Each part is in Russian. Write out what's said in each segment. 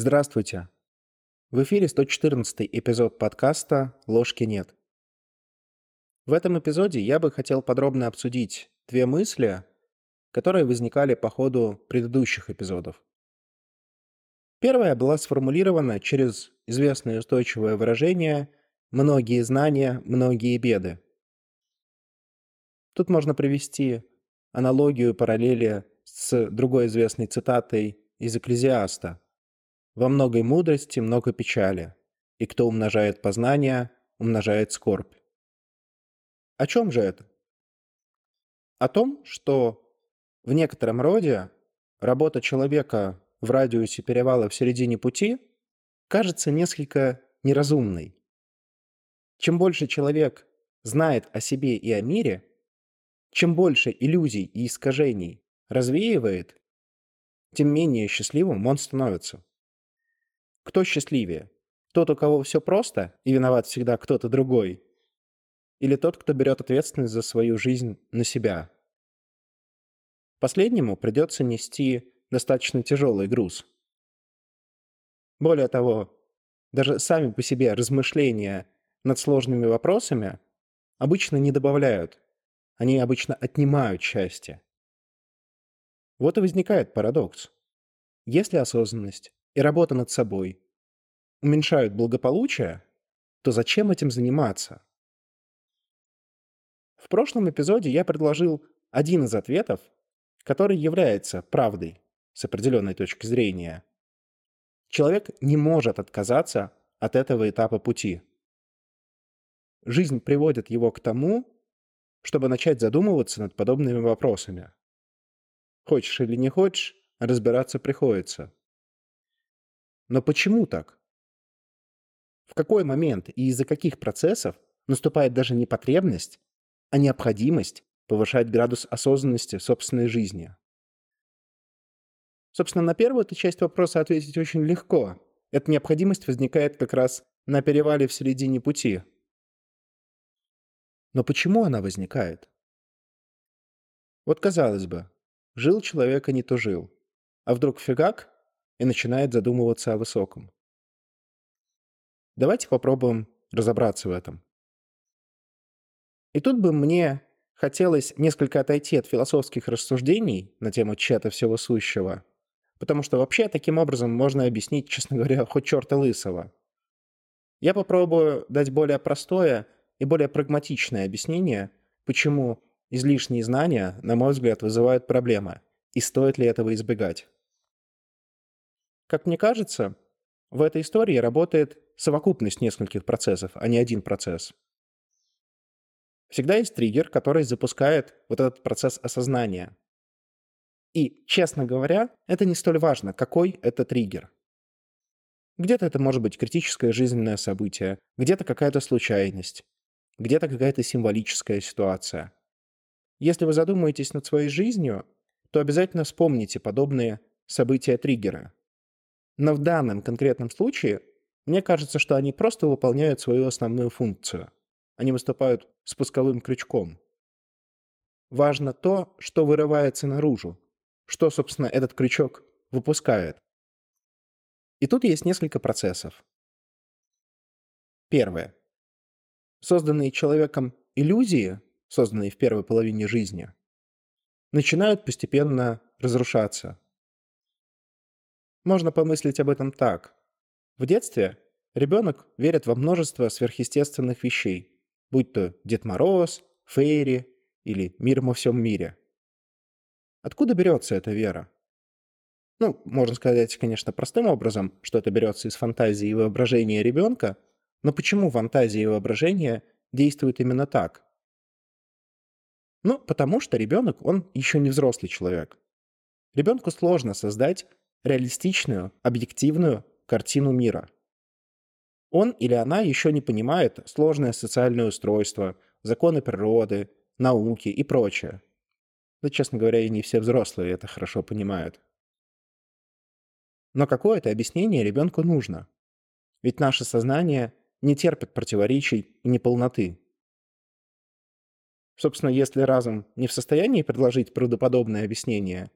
Здравствуйте. В эфире 114 эпизод подкаста «Ложки нет». В этом эпизоде я бы хотел подробно обсудить две мысли, которые возникали по ходу предыдущих эпизодов. Первая была сформулирована через известное устойчивое выражение «многие знания, многие беды». Тут можно привести аналогию, параллели с другой известной цитатой из «Экклезиаста». «Во многой мудрости много печали, и кто умножает познание, умножает скорбь». О чем же это? О том, что в некотором роде работа человека в радиусе перевала в середине пути кажется несколько неразумной. Чем больше человек знает о себе и о мире, чем больше иллюзий и искажений развеивает, тем менее счастливым он становится. Кто счастливее? Тот, у кого все просто и виноват всегда кто-то другой? Или тот, кто берет ответственность за свою жизнь на себя? Последнему придется нести достаточно тяжелый груз. Более того, даже сами по себе размышления над сложными вопросами обычно не добавляют, они обычно отнимают счастье. Вот и возникает парадокс. Если осознанность и работа над собой уменьшают благополучие, то зачем этим заниматься? В прошлом эпизоде я предложил один из ответов, который является правдой с определенной точки зрения. Человек не может отказаться от этого этапа пути. Жизнь приводит его к тому, чтобы начать задумываться над подобными вопросами. Хочешь или не хочешь, разбираться приходится. Но почему так? В какой момент и из-за каких процессов наступает даже не потребность, а необходимость повышать градус осознанности собственной жизни? Собственно, на первую эту часть вопроса ответить очень легко. Эта необходимость возникает как раз на перевале в середине пути. Но почему она возникает? Вот казалось бы, жил человек и не то жил. А вдруг фигак и начинает задумываться о высоком. Давайте попробуем разобраться в этом. И тут бы мне хотелось несколько отойти от философских рассуждений на тему чета всего сущего, потому что вообще таким образом можно объяснить, честно говоря, хоть черта лысого. Я попробую дать более простое и более прагматичное объяснение, почему излишние знания, на мой взгляд, вызывают проблемы, и стоит ли этого избегать. Как мне кажется, в этой истории работает совокупность нескольких процессов, а не один процесс. Всегда есть триггер, который запускает вот этот процесс осознания. И, честно говоря, это не столь важно, какой это триггер. Где-то это может быть критическое жизненное событие, где-то какая-то случайность, где-то какая-то символическая ситуация. Если вы задумаетесь над своей жизнью, то обязательно вспомните подобные события-триггеры. Но в данном конкретном случае мне кажется, что они просто выполняют свою основную функцию. Они выступают спусковым крючком. Важно то, что вырывается наружу, что, собственно, этот крючок выпускает. И тут есть несколько процессов. Первое. Созданные человеком иллюзии, созданные в первой половине жизни, начинают постепенно разрушаться. Можно помыслить об этом так. В детстве ребенок верит во множество сверхъестественных вещей, будь то Дед Мороз, Фейри или мир во всем мире. Откуда берется эта вера? Ну, можно сказать, конечно, простым образом, что это берется из фантазии и воображения ребенка, но почему фантазия и воображение действуют именно так? Ну, потому что ребенок, он еще не взрослый человек. Ребенку сложно создать реалистичную, объективную картину мира. Он или она еще не понимает сложное социальное устройство, законы природы, науки и прочее. Да, честно говоря, и не все взрослые это хорошо понимают. Но какое-то объяснение ребенку нужно. Ведь наше сознание не терпит противоречий и неполноты. Собственно, если разум не в состоянии предложить правдоподобное объяснение,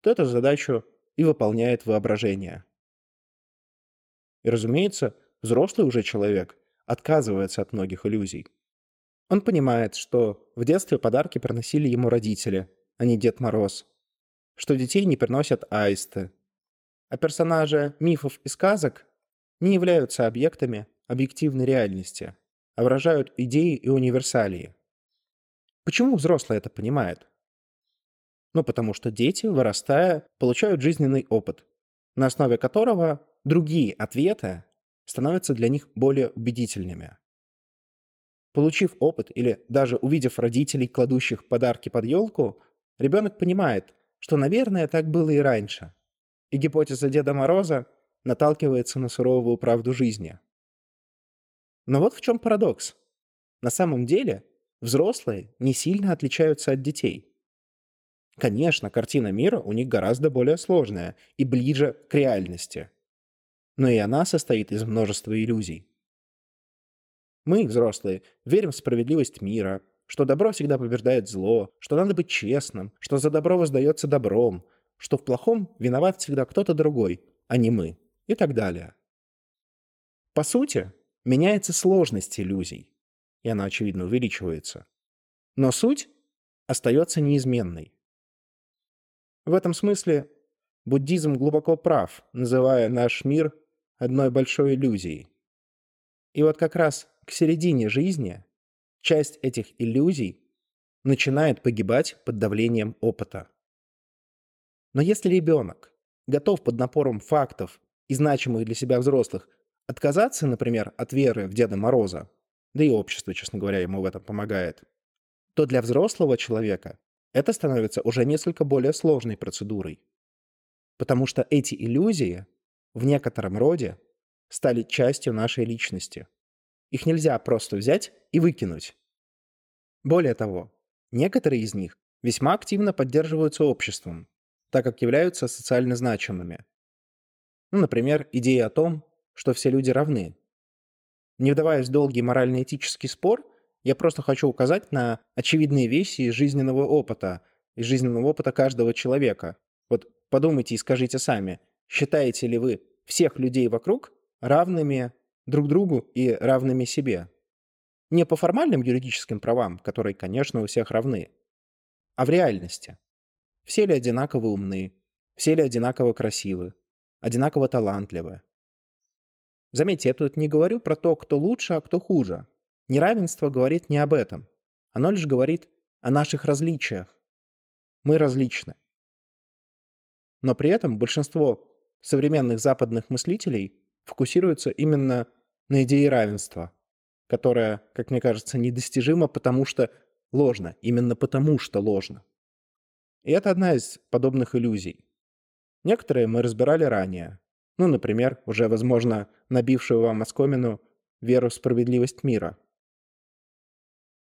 то эту задачу и выполняет воображение. И, разумеется, взрослый уже человек отказывается от многих иллюзий. Он понимает, что в детстве подарки приносили ему родители, а не Дед Мороз, что детей не приносят аисты, а персонажи мифов и сказок не являются объектами объективной реальности, а выражают идеи и универсалии. Почему взрослый это понимает? Ну, потому что дети, вырастая, получают жизненный опыт, на основе которого другие ответы становятся для них более убедительными. Получив опыт или даже увидев родителей, кладущих подарки под елку, ребенок понимает, что, наверное, так было и раньше. И гипотеза Деда Мороза наталкивается на суровую правду жизни. Но вот в чем парадокс. На самом деле взрослые не сильно отличаются от детей. Конечно, картина мира у них гораздо более сложная и ближе к реальности. Но и она состоит из множества иллюзий. Мы, взрослые, верим в справедливость мира, что добро всегда побеждает зло, что надо быть честным, что за добро воздается добром, что в плохом виноват всегда кто-то другой, а не мы, и так далее. По сути, меняется сложность иллюзий, и она, очевидно, увеличивается. Но суть остается неизменной. В этом смысле буддизм глубоко прав, называя наш мир одной большой иллюзией. И вот как раз к середине жизни часть этих иллюзий начинает погибать под давлением опыта. Но если ребенок готов под напором фактов и значимых для себя взрослых отказаться, например, от веры в Деда Мороза, да и общество, честно говоря, ему в этом помогает, то для взрослого человека это становится уже несколько более сложной процедурой. Потому что эти иллюзии в некотором роде стали частью нашей личности. Их нельзя просто взять и выкинуть. Более того, некоторые из них весьма активно поддерживаются обществом, так как являются социально значимыми. Ну, например, идея о том, что все люди равны. Не вдаваясь в долгий морально-этический спор, я просто хочу указать на очевидные вещи из жизненного опыта, из жизненного опыта каждого человека. Вот подумайте и скажите сами, считаете ли вы всех людей вокруг равными друг другу и равными себе? Не по формальным юридическим правам, которые, конечно, у всех равны, а в реальности. Все ли одинаково умны? Все ли одинаково красивы? Одинаково талантливы? Заметьте, я тут не говорю про то, кто лучше, а кто хуже. Неравенство говорит не об этом. Оно лишь говорит о наших различиях. Мы различны. Но при этом большинство современных западных мыслителей фокусируются именно на идее равенства, которая, как мне кажется, недостижима, потому что ложно, именно потому что ложно. И это одна из подобных иллюзий. Некоторые мы разбирали ранее. Ну, например, уже, возможно, набившую вам оскомину веру в справедливость мира.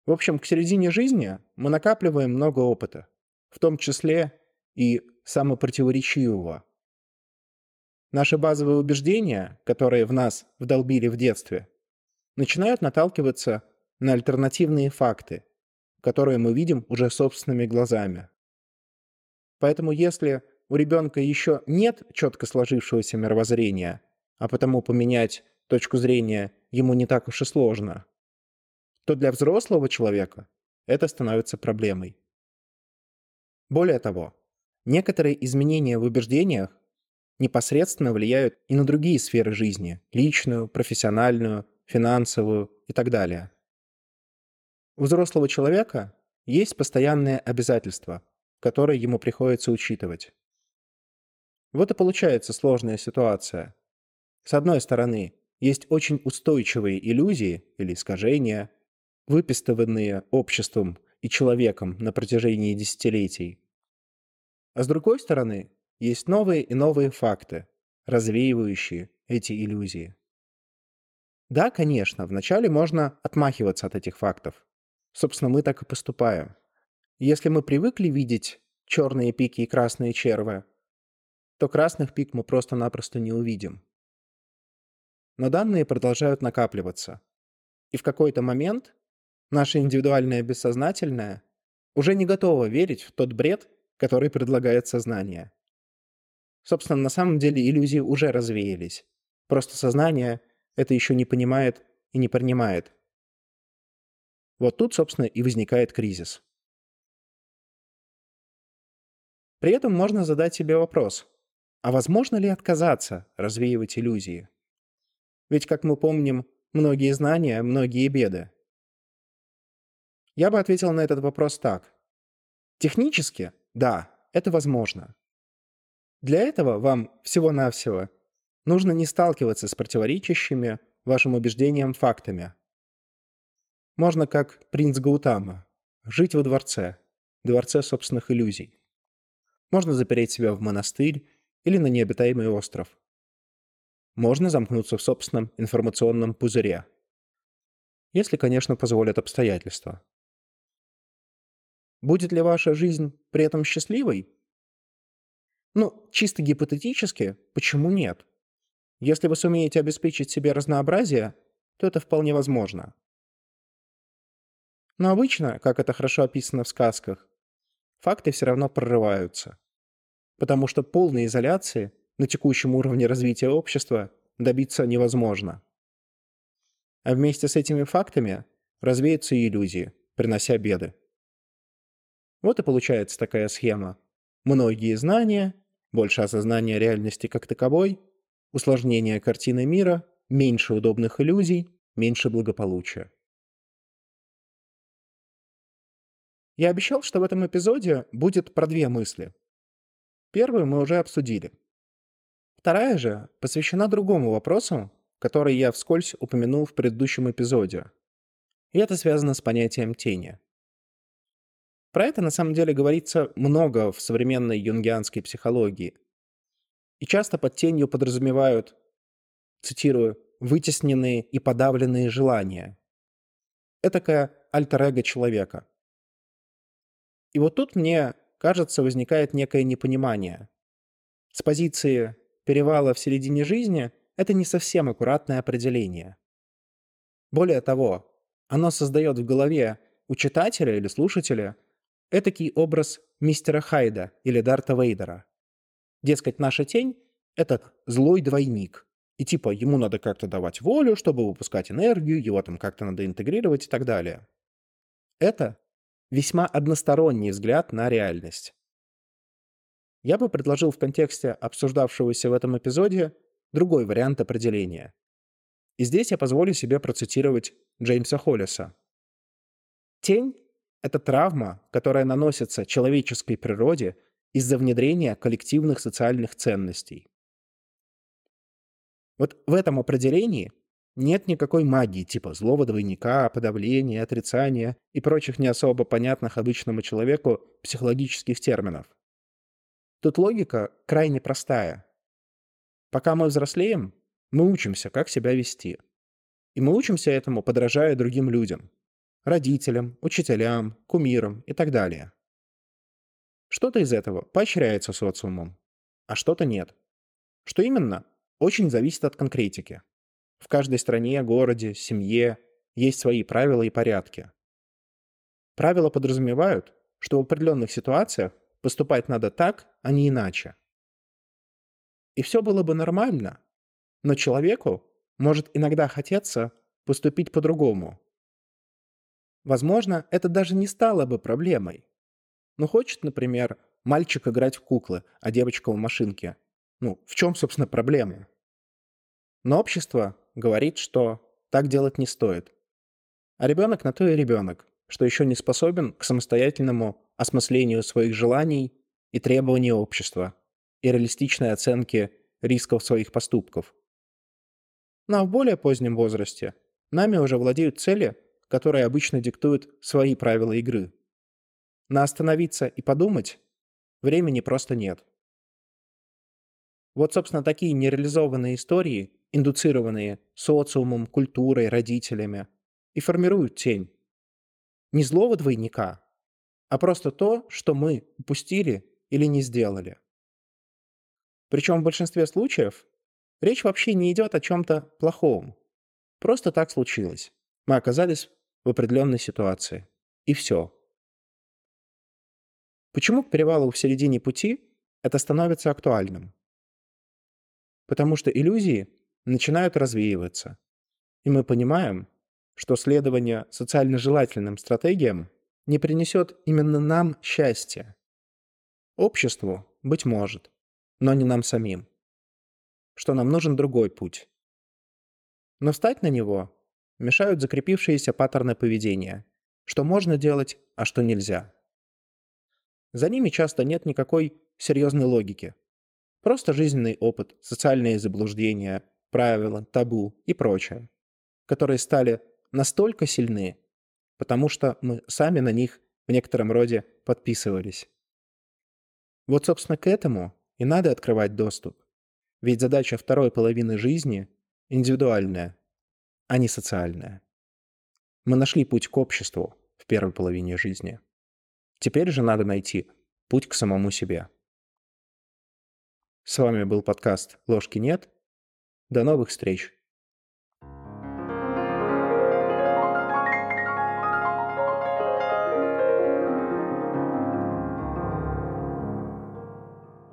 В общем, к середине жизни мы накапливаем много опыта, в том числе и самопротиворечивого. Наши базовые убеждения, которые в нас вдолбили в детстве, начинают наталкиваться на альтернативные факты, которые мы видим уже собственными глазами. Поэтому если у ребенка еще нет четко сложившегося мировоззрения, а потому поменять точку зрения ему не так уж и сложно, то для взрослого человека это становится проблемой. Более того, некоторые изменения в убеждениях непосредственно влияют и на другие сферы жизни – личную, профессиональную, финансовую и так далее. У взрослого человека есть постоянные обязательства, которые ему приходится учитывать. Вот и получается сложная ситуация. С одной стороны, есть очень устойчивые иллюзии или искажения, выпистыванные обществом и человеком на протяжении десятилетий. А с другой стороны, есть новые и новые факты, развеивающие эти иллюзии. Да, конечно, вначале можно отмахиваться от этих фактов. Собственно, мы так и поступаем. Если мы привыкли видеть черные пики и красные червы, то красных пик мы просто-напросто не увидим. Но данные продолжают накапливаться. И в какой-то момент наше индивидуальное бессознательное уже не готово верить в тот бред, который предлагает сознание. Собственно, на самом деле иллюзии уже развеялись. Просто сознание это еще не понимает и не принимает. Вот тут, собственно, и возникает кризис. При этом можно задать себе вопрос, а возможно ли отказаться развеивать иллюзии? Ведь, как мы помним, многие знания, многие беды. Я бы ответил на этот вопрос так. Технически, да, это возможно. Для этого вам всего-навсего нужно не сталкиваться с противоречащими вашим убеждениям фактами. Можно как принц Гаутама, жить во дворце, дворце собственных иллюзий. Можно запереть себя в монастырь или на необитаемый остров. Можно замкнуться в собственном информационном пузыре. Если, конечно, позволят обстоятельства. Будет ли ваша жизнь при этом счастливой? Ну, чисто гипотетически, почему нет? Если вы сумеете обеспечить себе разнообразие, то это вполне возможно. Но обычно, как это хорошо описано в сказках, факты все равно прорываются. Потому что полной изоляции на текущем уровне развития общества добиться невозможно. А вместе с этими фактами развеются и иллюзии, принося беды. Вот и получается такая схема. Многие знания, больше осознания реальности как таковой, усложнение картины мира, меньше удобных иллюзий, меньше благополучия. Я обещал, что в этом эпизоде будет про две мысли. Первую мы уже обсудили. Вторая же посвящена другому вопросу, который я вскользь упомянул в предыдущем эпизоде. И это связано с понятием тени. Про это на самом деле говорится много в современной юнгианской психологии. И часто под тенью подразумевают, цитирую, «вытесненные и подавленные желания». Этакое альтер-эго человека. И вот тут мне кажется, возникает некое непонимание. С позиции перевала в середине жизни это не совсем аккуратное определение. Более того, оно создает в голове у читателя или слушателя этакий образ мистера Хайда или Дарта Вейдера. Дескать, наша тень — это злой двойник. И типа ему надо как-то давать волю, чтобы выпускать энергию, его там как-то надо интегрировать и так далее. Это весьма односторонний взгляд на реальность. Я бы предложил в контексте обсуждавшегося в этом эпизоде другой вариант определения. И здесь я позволю себе процитировать Джеймса Холлиса. Тень — это травма, которая наносится человеческой природе из-за внедрения коллективных социальных ценностей. Вот в этом определении нет никакой магии, типа злого двойника, подавления, отрицания и прочих не особо понятных обычному человеку психологических терминов. Тут логика крайне простая. Пока мы взрослеем, мы учимся, как себя вести. И мы учимся этому, подражая другим людям. Родителям, учителям, кумирам и так далее. Что-то из этого поощряется социумом, а что-то нет. Что именно, очень зависит от конкретики. В каждой стране, городе, семье есть свои правила и порядки. Правила подразумевают, что в определенных ситуациях поступать надо так, а не иначе. И все было бы нормально, но человеку может иногда хотеться поступить по-другому. Возможно, это даже не стало бы проблемой. Но хочет, например, мальчик играть в куклы, а девочка в машинке. Ну, в чем, собственно, проблема? Но общество говорит, что так делать не стоит. А ребенок на то и ребенок, что еще не способен к самостоятельному осмыслению своих желаний и требований общества и реалистичной оценке рисков своих поступков. Но в более позднем возрасте нами уже владеют цели, которые обычно диктуют свои правила игры. На остановиться и подумать времени просто нет. Вот, собственно, такие нереализованные истории индуцированные социумом, культурой, родителями, и формируют тень. Не злого двойника, а просто то, что мы упустили или не сделали. Причем в большинстве случаев речь вообще не идет о чем-то плохом. Просто так случилось. Мы оказались в определенной ситуации. И все. Почему к перевалу в середине пути это становится актуальным? Потому что иллюзии начинают развеиваться. И мы понимаем, что следование социально желательным стратегиям не принесет именно нам счастья. Обществу, быть может, но не нам самим. Что нам нужен другой путь. Но встать на него мешают закрепившиеся паттерны поведения, что можно делать, а что нельзя. За ними часто нет никакой серьезной логики. Просто жизненный опыт, социальные заблуждения, правила, табу и прочее, которые стали настолько сильны, потому что мы сами на них в некотором роде подписывались. Вот, собственно, к этому и надо открывать доступ. Ведь задача второй половины жизни индивидуальная, а не социальная. Мы нашли путь к обществу в первой половине жизни. Теперь же надо найти путь к самому себе. С вами был подкаст «Ложки нет». До новых встреч!